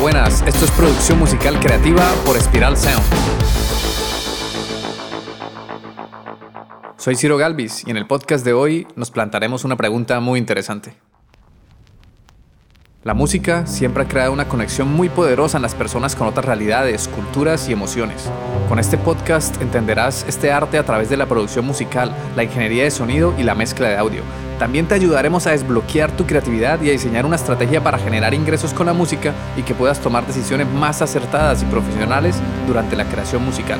Buenas. Esto es producción musical creativa por Spiral Sound. Soy Ciro Galvis y en el podcast de hoy nos plantaremos una pregunta muy interesante. La música siempre ha creado una conexión muy poderosa en las personas con otras realidades, culturas y emociones. Con este podcast entenderás este arte a través de la producción musical, la ingeniería de sonido y la mezcla de audio. También te ayudaremos a desbloquear tu creatividad y a diseñar una estrategia para generar ingresos con la música y que puedas tomar decisiones más acertadas y profesionales durante la creación musical.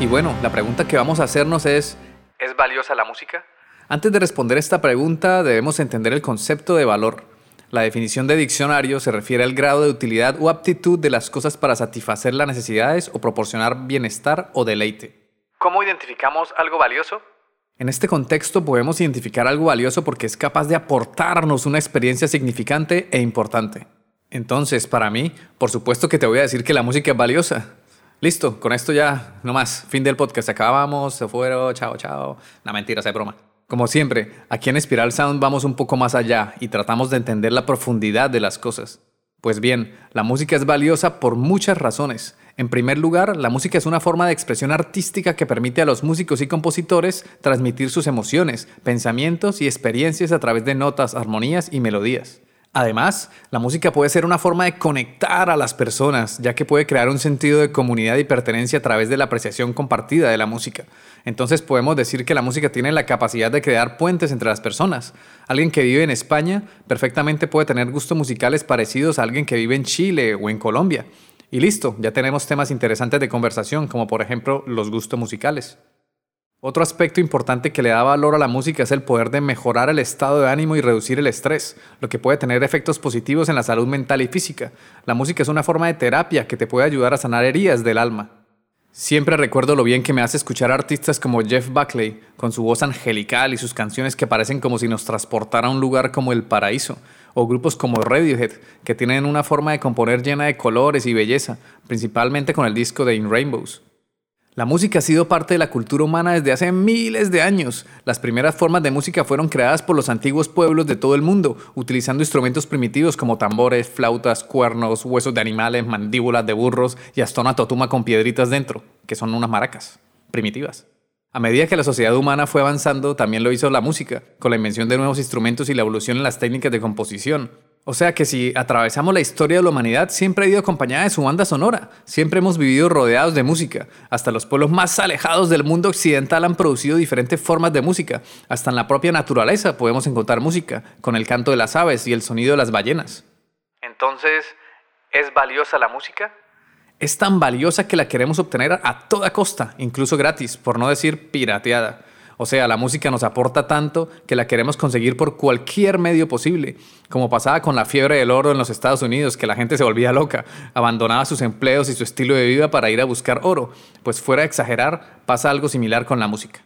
Y bueno, la pregunta que vamos a hacernos es, ¿es valiosa la música? Antes de responder esta pregunta debemos entender el concepto de valor. La definición de diccionario se refiere al grado de utilidad o aptitud de las cosas para satisfacer las necesidades o proporcionar bienestar o deleite. ¿Cómo identificamos algo valioso? En este contexto podemos identificar algo valioso porque es capaz de aportarnos una experiencia significante e importante. Entonces, para mí, por supuesto que te voy a decir que la música es valiosa. Listo, con esto ya, no más. Fin del podcast. Acabamos, se fueron, chao, chao. No mentira, se broma. Como siempre, aquí en Spiral Sound vamos un poco más allá y tratamos de entender la profundidad de las cosas. Pues bien, la música es valiosa por muchas razones. En primer lugar, la música es una forma de expresión artística que permite a los músicos y compositores transmitir sus emociones, pensamientos y experiencias a través de notas, armonías y melodías. Además, la música puede ser una forma de conectar a las personas, ya que puede crear un sentido de comunidad y pertenencia a través de la apreciación compartida de la música. Entonces podemos decir que la música tiene la capacidad de crear puentes entre las personas. Alguien que vive en España perfectamente puede tener gustos musicales parecidos a alguien que vive en Chile o en Colombia. Y listo, ya tenemos temas interesantes de conversación, como por ejemplo los gustos musicales. Otro aspecto importante que le da valor a la música es el poder de mejorar el estado de ánimo y reducir el estrés, lo que puede tener efectos positivos en la salud mental y física. La música es una forma de terapia que te puede ayudar a sanar heridas del alma. Siempre recuerdo lo bien que me hace escuchar artistas como Jeff Buckley, con su voz angelical y sus canciones que parecen como si nos transportara a un lugar como el paraíso, o grupos como Radiohead, que tienen una forma de componer llena de colores y belleza, principalmente con el disco de In Rainbows. La música ha sido parte de la cultura humana desde hace miles de años. Las primeras formas de música fueron creadas por los antiguos pueblos de todo el mundo, utilizando instrumentos primitivos como tambores, flautas, cuernos, huesos de animales, mandíbulas de burros y hasta una totuma con piedritas dentro, que son unas maracas primitivas. A medida que la sociedad humana fue avanzando, también lo hizo la música, con la invención de nuevos instrumentos y la evolución en las técnicas de composición. O sea que si atravesamos la historia de la humanidad, siempre ha ido acompañada de su banda sonora. Siempre hemos vivido rodeados de música. Hasta los pueblos más alejados del mundo occidental han producido diferentes formas de música. Hasta en la propia naturaleza podemos encontrar música, con el canto de las aves y el sonido de las ballenas. Entonces, ¿es valiosa la música? Es tan valiosa que la queremos obtener a toda costa, incluso gratis, por no decir pirateada. O sea, la música nos aporta tanto que la queremos conseguir por cualquier medio posible, como pasaba con la fiebre del oro en los Estados Unidos, que la gente se volvía loca, abandonaba sus empleos y su estilo de vida para ir a buscar oro. Pues fuera de exagerar, pasa algo similar con la música.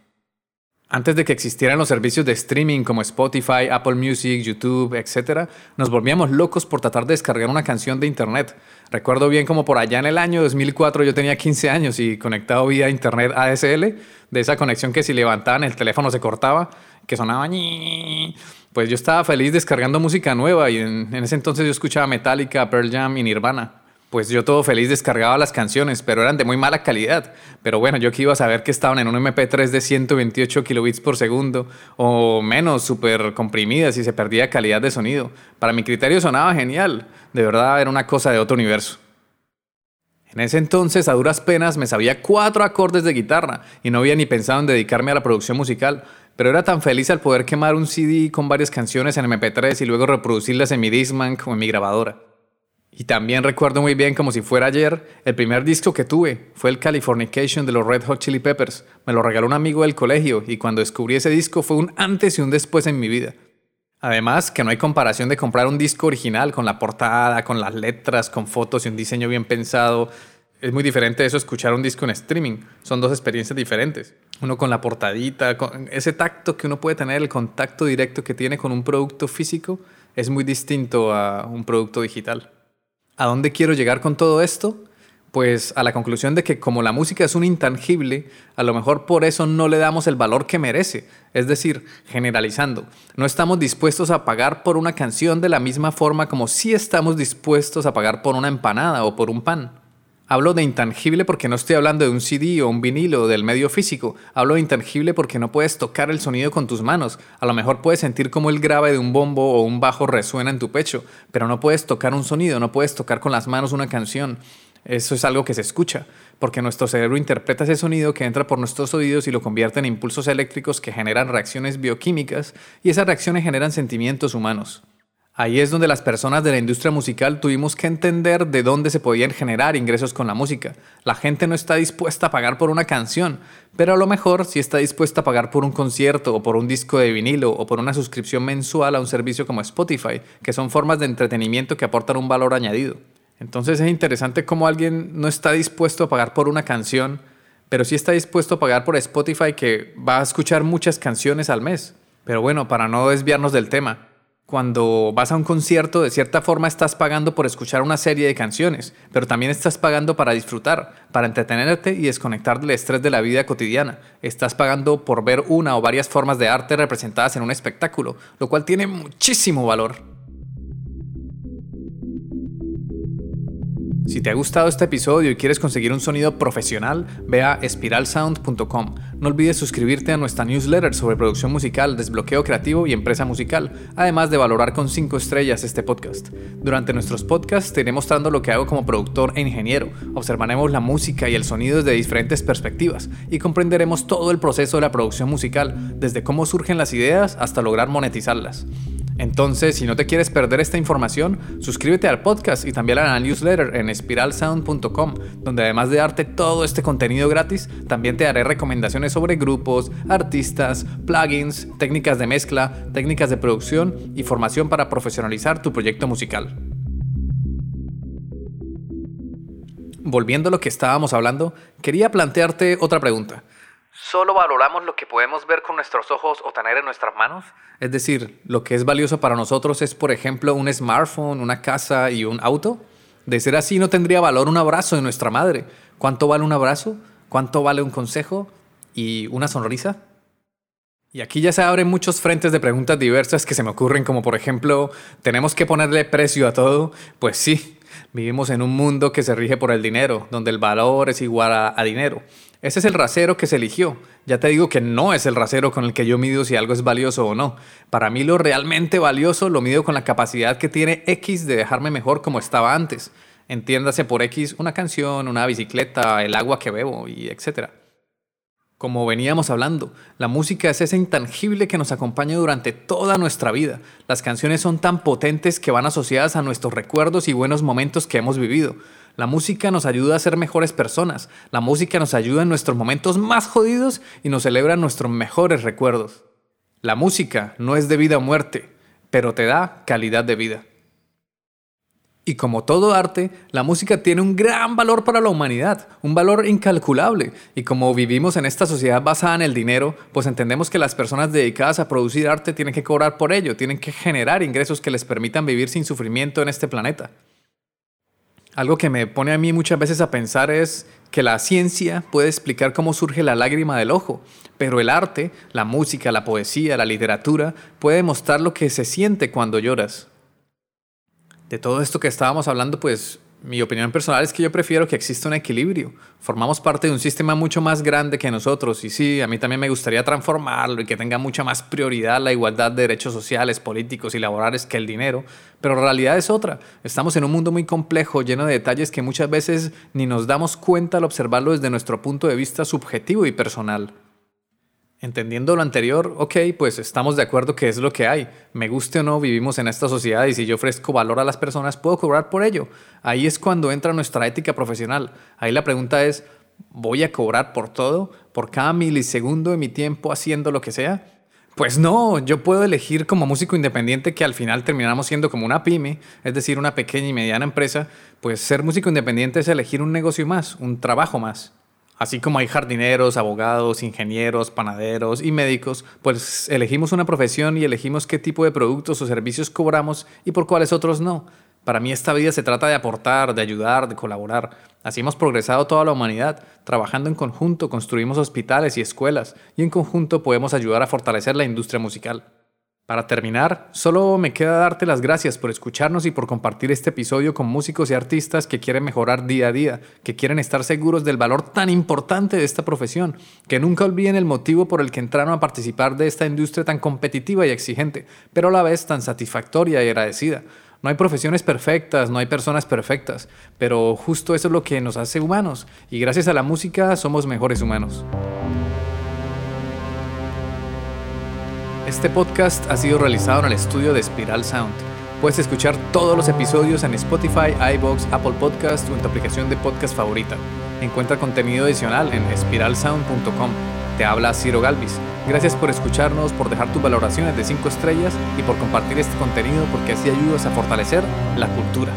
Antes de que existieran los servicios de streaming como Spotify, Apple Music, YouTube, etc., nos volvíamos locos por tratar de descargar una canción de Internet. Recuerdo bien como por allá en el año 2004 yo tenía 15 años y conectado vía Internet ADSL, de esa conexión que si levantaban el teléfono se cortaba, que sonaba ñi. Pues yo estaba feliz descargando música nueva y en, en ese entonces yo escuchaba Metallica, Pearl Jam y Nirvana pues yo todo feliz descargaba las canciones, pero eran de muy mala calidad. Pero bueno, yo que iba a saber que estaban en un MP3 de 128 kilobits por segundo o menos, súper comprimidas y se perdía calidad de sonido. Para mi criterio sonaba genial, de verdad era una cosa de otro universo. En ese entonces, a duras penas, me sabía cuatro acordes de guitarra y no había ni pensado en dedicarme a la producción musical, pero era tan feliz al poder quemar un CD con varias canciones en MP3 y luego reproducirlas en mi Discman o en mi grabadora. Y también recuerdo muy bien, como si fuera ayer, el primer disco que tuve fue el Californication de los Red Hot Chili Peppers. Me lo regaló un amigo del colegio y cuando descubrí ese disco fue un antes y un después en mi vida. Además, que no hay comparación de comprar un disco original con la portada, con las letras, con fotos y un diseño bien pensado. Es muy diferente eso escuchar un disco en streaming. Son dos experiencias diferentes. Uno con la portadita, con ese tacto que uno puede tener, el contacto directo que tiene con un producto físico, es muy distinto a un producto digital. ¿A dónde quiero llegar con todo esto? Pues a la conclusión de que como la música es un intangible, a lo mejor por eso no le damos el valor que merece. Es decir, generalizando, no estamos dispuestos a pagar por una canción de la misma forma como si estamos dispuestos a pagar por una empanada o por un pan. Hablo de intangible porque no estoy hablando de un CD o un vinilo o del medio físico. Hablo de intangible porque no puedes tocar el sonido con tus manos. A lo mejor puedes sentir como el grave de un bombo o un bajo resuena en tu pecho, pero no puedes tocar un sonido, no puedes tocar con las manos una canción. Eso es algo que se escucha, porque nuestro cerebro interpreta ese sonido que entra por nuestros oídos y lo convierte en impulsos eléctricos que generan reacciones bioquímicas y esas reacciones generan sentimientos humanos. Ahí es donde las personas de la industria musical tuvimos que entender de dónde se podían generar ingresos con la música. La gente no está dispuesta a pagar por una canción, pero a lo mejor sí está dispuesta a pagar por un concierto o por un disco de vinilo o por una suscripción mensual a un servicio como Spotify, que son formas de entretenimiento que aportan un valor añadido. Entonces es interesante cómo alguien no está dispuesto a pagar por una canción, pero sí está dispuesto a pagar por Spotify que va a escuchar muchas canciones al mes. Pero bueno, para no desviarnos del tema, cuando vas a un concierto, de cierta forma estás pagando por escuchar una serie de canciones, pero también estás pagando para disfrutar, para entretenerte y desconectar del estrés de la vida cotidiana. Estás pagando por ver una o varias formas de arte representadas en un espectáculo, lo cual tiene muchísimo valor. Si te ha gustado este episodio y quieres conseguir un sonido profesional, ve a espiralsound.com. No olvides suscribirte a nuestra newsletter sobre producción musical, desbloqueo creativo y empresa musical, además de valorar con 5 estrellas este podcast. Durante nuestros podcasts te iré mostrando lo que hago como productor e ingeniero, observaremos la música y el sonido desde diferentes perspectivas y comprenderemos todo el proceso de la producción musical, desde cómo surgen las ideas hasta lograr monetizarlas. Entonces, si no te quieres perder esta información, suscríbete al podcast y también a la newsletter en espiralsound.com, donde además de darte todo este contenido gratis, también te daré recomendaciones sobre grupos, artistas, plugins, técnicas de mezcla, técnicas de producción y formación para profesionalizar tu proyecto musical. Volviendo a lo que estábamos hablando, quería plantearte otra pregunta. ¿Solo valoramos lo que podemos ver con nuestros ojos o tener en nuestras manos? Es decir, lo que es valioso para nosotros es, por ejemplo, un smartphone, una casa y un auto. De ser así, no tendría valor un abrazo de nuestra madre. ¿Cuánto vale un abrazo? ¿Cuánto vale un consejo? ¿Y una sonrisa? Y aquí ya se abren muchos frentes de preguntas diversas que se me ocurren, como por ejemplo, ¿tenemos que ponerle precio a todo? Pues sí, vivimos en un mundo que se rige por el dinero, donde el valor es igual a, a dinero. Ese es el rasero que se eligió. Ya te digo que no es el rasero con el que yo mido si algo es valioso o no. Para mí lo realmente valioso lo mido con la capacidad que tiene X de dejarme mejor como estaba antes. Entiéndase por X una canción, una bicicleta, el agua que bebo y etc. Como veníamos hablando, la música es ese intangible que nos acompaña durante toda nuestra vida. Las canciones son tan potentes que van asociadas a nuestros recuerdos y buenos momentos que hemos vivido. La música nos ayuda a ser mejores personas. La música nos ayuda en nuestros momentos más jodidos y nos celebra nuestros mejores recuerdos. La música no es de vida o muerte, pero te da calidad de vida. Y como todo arte, la música tiene un gran valor para la humanidad, un valor incalculable. Y como vivimos en esta sociedad basada en el dinero, pues entendemos que las personas dedicadas a producir arte tienen que cobrar por ello, tienen que generar ingresos que les permitan vivir sin sufrimiento en este planeta. Algo que me pone a mí muchas veces a pensar es que la ciencia puede explicar cómo surge la lágrima del ojo, pero el arte, la música, la poesía, la literatura, puede mostrar lo que se siente cuando lloras. De todo esto que estábamos hablando, pues mi opinión personal es que yo prefiero que exista un equilibrio. Formamos parte de un sistema mucho más grande que nosotros y sí, a mí también me gustaría transformarlo y que tenga mucha más prioridad la igualdad de derechos sociales, políticos y laborales que el dinero, pero la realidad es otra. Estamos en un mundo muy complejo, lleno de detalles que muchas veces ni nos damos cuenta al observarlo desde nuestro punto de vista subjetivo y personal. Entendiendo lo anterior, ok, pues estamos de acuerdo que es lo que hay. Me guste o no, vivimos en esta sociedad y si yo ofrezco valor a las personas, puedo cobrar por ello. Ahí es cuando entra nuestra ética profesional. Ahí la pregunta es, ¿voy a cobrar por todo? ¿Por cada milisegundo de mi tiempo haciendo lo que sea? Pues no, yo puedo elegir como músico independiente que al final terminamos siendo como una pyme, es decir, una pequeña y mediana empresa, pues ser músico independiente es elegir un negocio más, un trabajo más. Así como hay jardineros, abogados, ingenieros, panaderos y médicos, pues elegimos una profesión y elegimos qué tipo de productos o servicios cobramos y por cuáles otros no. Para mí esta vida se trata de aportar, de ayudar, de colaborar. Así hemos progresado toda la humanidad. Trabajando en conjunto construimos hospitales y escuelas y en conjunto podemos ayudar a fortalecer la industria musical. Para terminar, solo me queda darte las gracias por escucharnos y por compartir este episodio con músicos y artistas que quieren mejorar día a día, que quieren estar seguros del valor tan importante de esta profesión, que nunca olviden el motivo por el que entraron a participar de esta industria tan competitiva y exigente, pero a la vez tan satisfactoria y agradecida. No hay profesiones perfectas, no hay personas perfectas, pero justo eso es lo que nos hace humanos, y gracias a la música somos mejores humanos. Este podcast ha sido realizado en el estudio de Spiral Sound. Puedes escuchar todos los episodios en Spotify, iBox, Apple Podcast o en tu aplicación de podcast favorita. Encuentra contenido adicional en spiralsound.com. Te habla Ciro Galvis. Gracias por escucharnos, por dejar tus valoraciones de 5 estrellas y por compartir este contenido porque así ayudas a fortalecer la cultura.